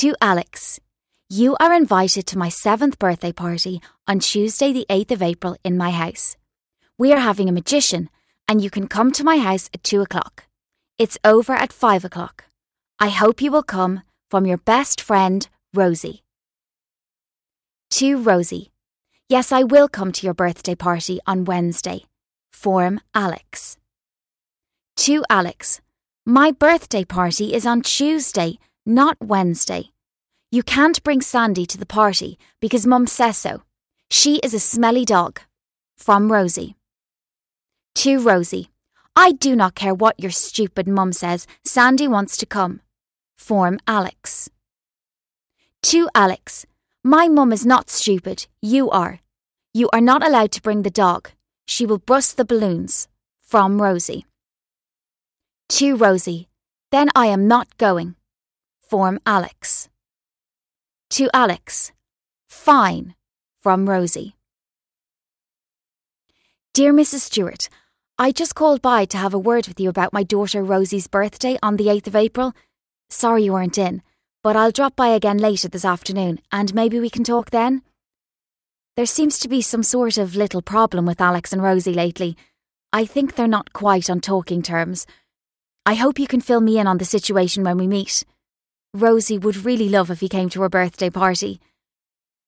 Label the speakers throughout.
Speaker 1: To Alex, you are invited to my seventh birthday party on Tuesday, the 8th of April, in my house. We are having a magician, and you can come to my house at 2 o'clock. It's over at 5 o'clock. I hope you will come from your best friend, Rosie. To Rosie, yes, I will come to your birthday party on Wednesday. Form Alex. To Alex, my birthday party is on Tuesday, not Wednesday. You can't bring Sandy to the party because Mum says so. She is a smelly dog. From Rosie. To Rosie, I do not care what your stupid mum says, Sandy wants to come. Form Alex. To Alex, my mum is not stupid, you are. You are not allowed to bring the dog. She will burst the balloons. From Rosie. To Rosie, then I am not going. Form Alex. To Alex, fine. From Rosie. Dear Mrs. Stewart, I just called by to have a word with you about my daughter Rosie's birthday on the 8th of April. Sorry you weren't in, but I'll drop by again later this afternoon and maybe we can talk then. There seems to be some sort of little problem with Alex and Rosie lately. I think they're not quite on talking terms. I hope you can fill me in on the situation when we meet. Rosie would really love if he came to her birthday party.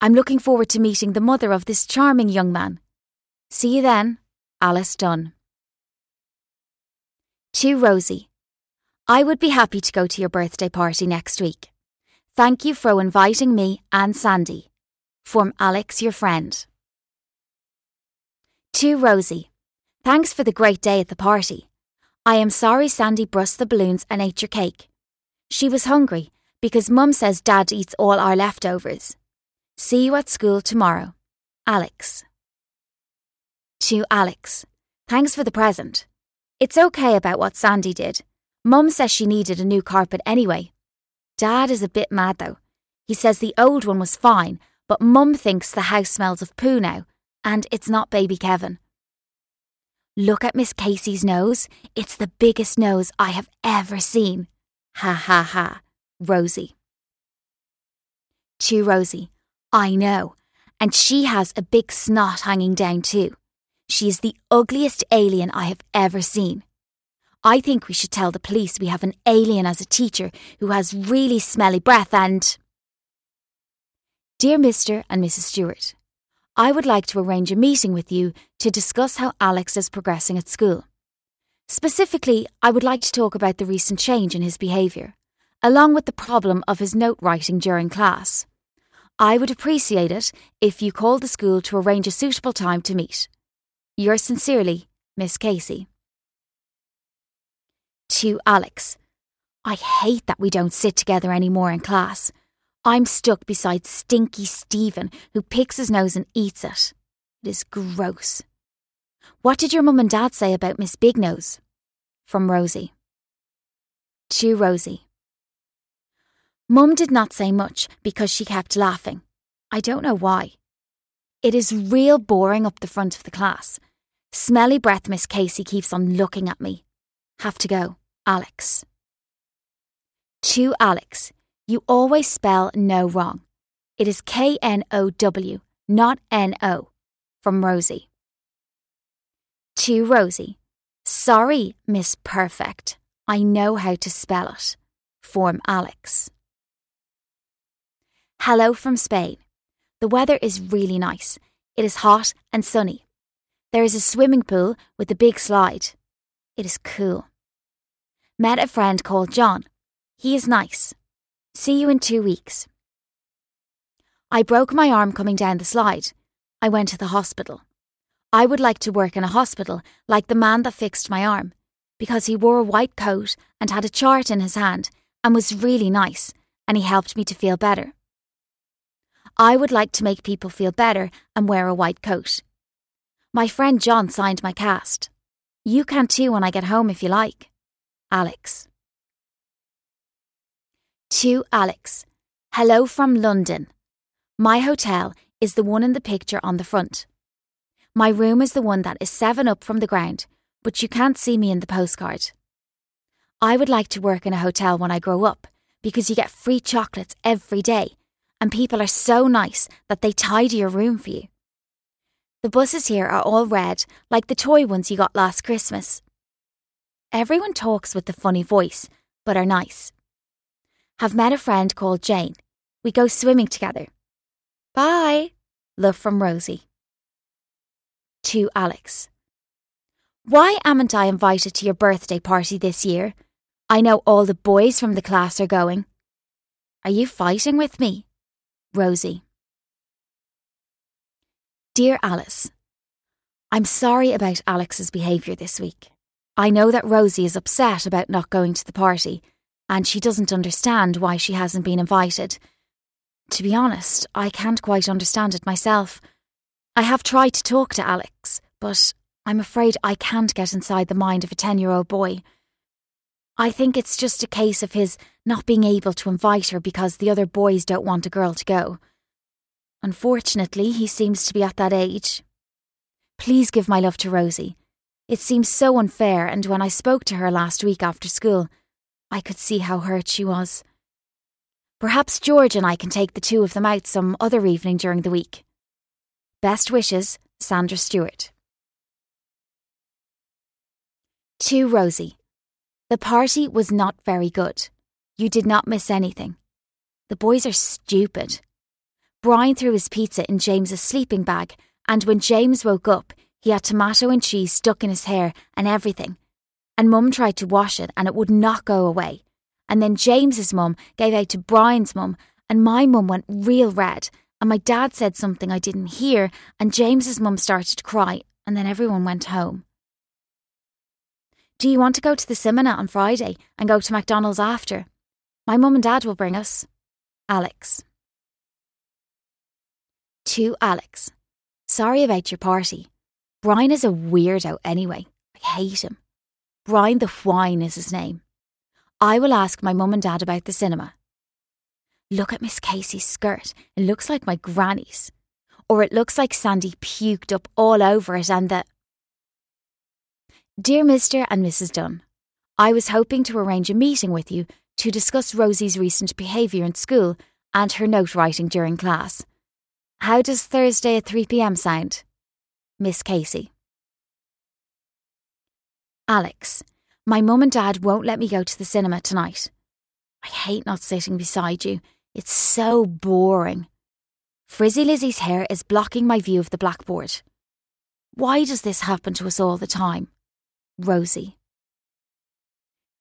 Speaker 1: I'm looking forward to meeting the mother of this charming young man. See you then, Alice Dunn. To Rosie, I would be happy to go to your birthday party next week. Thank you for inviting me and Sandy. From Alex, your friend. To Rosie, thanks for the great day at the party. I am sorry Sandy brushed the balloons and ate your cake. She was hungry because Mum says Dad eats all our leftovers. See you at school tomorrow. Alex. To Alex. Thanks for the present. It's okay about what Sandy did. Mum says she needed a new carpet anyway. Dad is a bit mad though. He says the old one was fine, but Mum thinks the house smells of poo now, and it's not baby Kevin. Look at Miss Casey's nose. It's the biggest nose I have ever seen. Ha ha ha. Rosie. To Rosie. I know. And she has a big snot hanging down too. She is the ugliest alien I have ever seen. I think we should tell the police we have an alien as a teacher who has really smelly breath and. Dear Mr. and Mrs. Stewart, I would like to arrange a meeting with you to discuss how Alex is progressing at school. Specifically, I would like to talk about the recent change in his behaviour, along with the problem of his note writing during class. I would appreciate it if you called the school to arrange a suitable time to meet. Yours sincerely, Miss Casey. To Alex. I hate that we don't sit together anymore in class. I'm stuck beside stinky Stephen, who picks his nose and eats it. It is gross. What did your mum and dad say about Miss Big Nose? From Rosie. To Rosie. Mum did not say much because she kept laughing. I don't know why. It is real boring up the front of the class. Smelly breath Miss Casey keeps on looking at me. Have to go. Alex. To Alex. You always spell no wrong. It is K N O W, not N O. From Rosie. To Rosie. Sorry, Miss Perfect. I know how to spell it. Form Alex. Hello from Spain. The weather is really nice. It is hot and sunny. There is a swimming pool with a big slide. It is cool. Met a friend called John. He is nice. See you in two weeks. I broke my arm coming down the slide. I went to the hospital. I would like to work in a hospital like the man that fixed my arm, because he wore a white coat and had a chart in his hand and was really nice, and he helped me to feel better. I would like to make people feel better and wear a white coat. My friend John signed my cast. You can too when I get home if you like. Alex. To Alex. Hello from London. My hotel is the one in the picture on the front. My room is the one that is seven up from the ground, but you can't see me in the postcard. I would like to work in a hotel when I grow up because you get free chocolates every day, and people are so nice that they tidy your room for you. The buses here are all red, like the toy ones you got last Christmas. Everyone talks with the funny voice, but are nice. Have met a friend called Jane. We go swimming together. Bye. Love from Rosie. To Alex. Why amn't I invited to your birthday party this year? I know all the boys from the class are going. Are you fighting with me? Rosie. Dear Alice, I'm sorry about Alex's behaviour this week. I know that Rosie is upset about not going to the party, and she doesn't understand why she hasn't been invited. To be honest, I can't quite understand it myself. I have tried to talk to Alex, but I'm afraid I can't get inside the mind of a 10 year old boy. I think it's just a case of his not being able to invite her because the other boys don't want a girl to go. Unfortunately, he seems to be at that age. Please give my love to Rosie. It seems so unfair, and when I spoke to her last week after school, I could see how hurt she was. Perhaps George and I can take the two of them out some other evening during the week. Best wishes, Sandra Stewart. To Rosie. The party was not very good. You did not miss anything. The boys are stupid. Brian threw his pizza in James's sleeping bag, and when James woke up, he had tomato and cheese stuck in his hair and everything. And Mum tried to wash it, and it would not go away. And then James's mum gave out to Brian's mum, and my mum went real red. And my dad said something I didn't hear, and James's mum started to cry, and then everyone went home. Do you want to go to the seminar on Friday and go to McDonald's after? My mum and dad will bring us. Alex. To Alex. Sorry about your party. Brian is a weirdo anyway. I hate him. Brian the Whine is his name. I will ask my mum and dad about the cinema. Look at Miss Casey's skirt. It looks like my granny's. Or it looks like Sandy puked up all over it and the. Dear Mr. and Mrs. Dunn, I was hoping to arrange a meeting with you to discuss Rosie's recent behaviour in school and her note writing during class. How does Thursday at 3 pm sound? Miss Casey. Alex, my mum and dad won't let me go to the cinema tonight. I hate not sitting beside you. It's so boring. Frizzy Lizzie's hair is blocking my view of the blackboard. Why does this happen to us all the time? Rosie.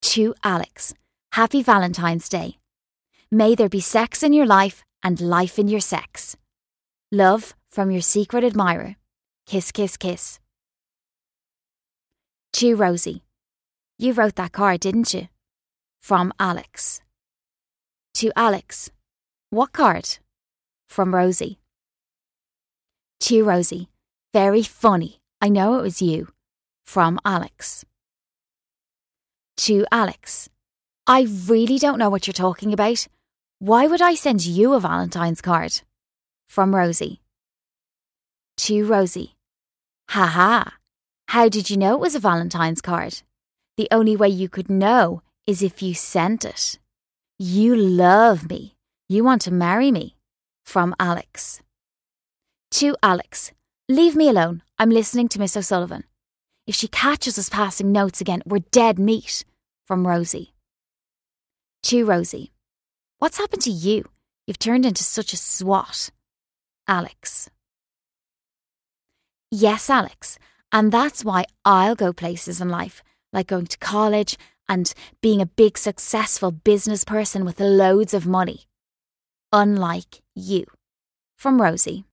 Speaker 1: To Alex, Happy Valentine's Day. May there be sex in your life and life in your sex. Love from your secret admirer. Kiss, kiss, kiss. To Rosie. You wrote that card, didn't you? From Alex. To Alex. What card? From Rosie. To Rosie. Very funny. I know it was you from Alex. To Alex. I really don't know what you're talking about. Why would I send you a Valentine's card? From Rosie. To Rosie. Ha ha. How did you know it was a Valentine's card? The only way you could know is if you sent it. You love me. You want to marry me. From Alex. To Alex. Leave me alone. I'm listening to Miss O'Sullivan. If she catches us passing notes again, we're dead meat. From Rosie. To Rosie. What's happened to you? You've turned into such a swat. Alex. Yes, Alex. And that's why I'll go places in life, like going to college and being a big successful business person with loads of money. Unlike you. From Rosie.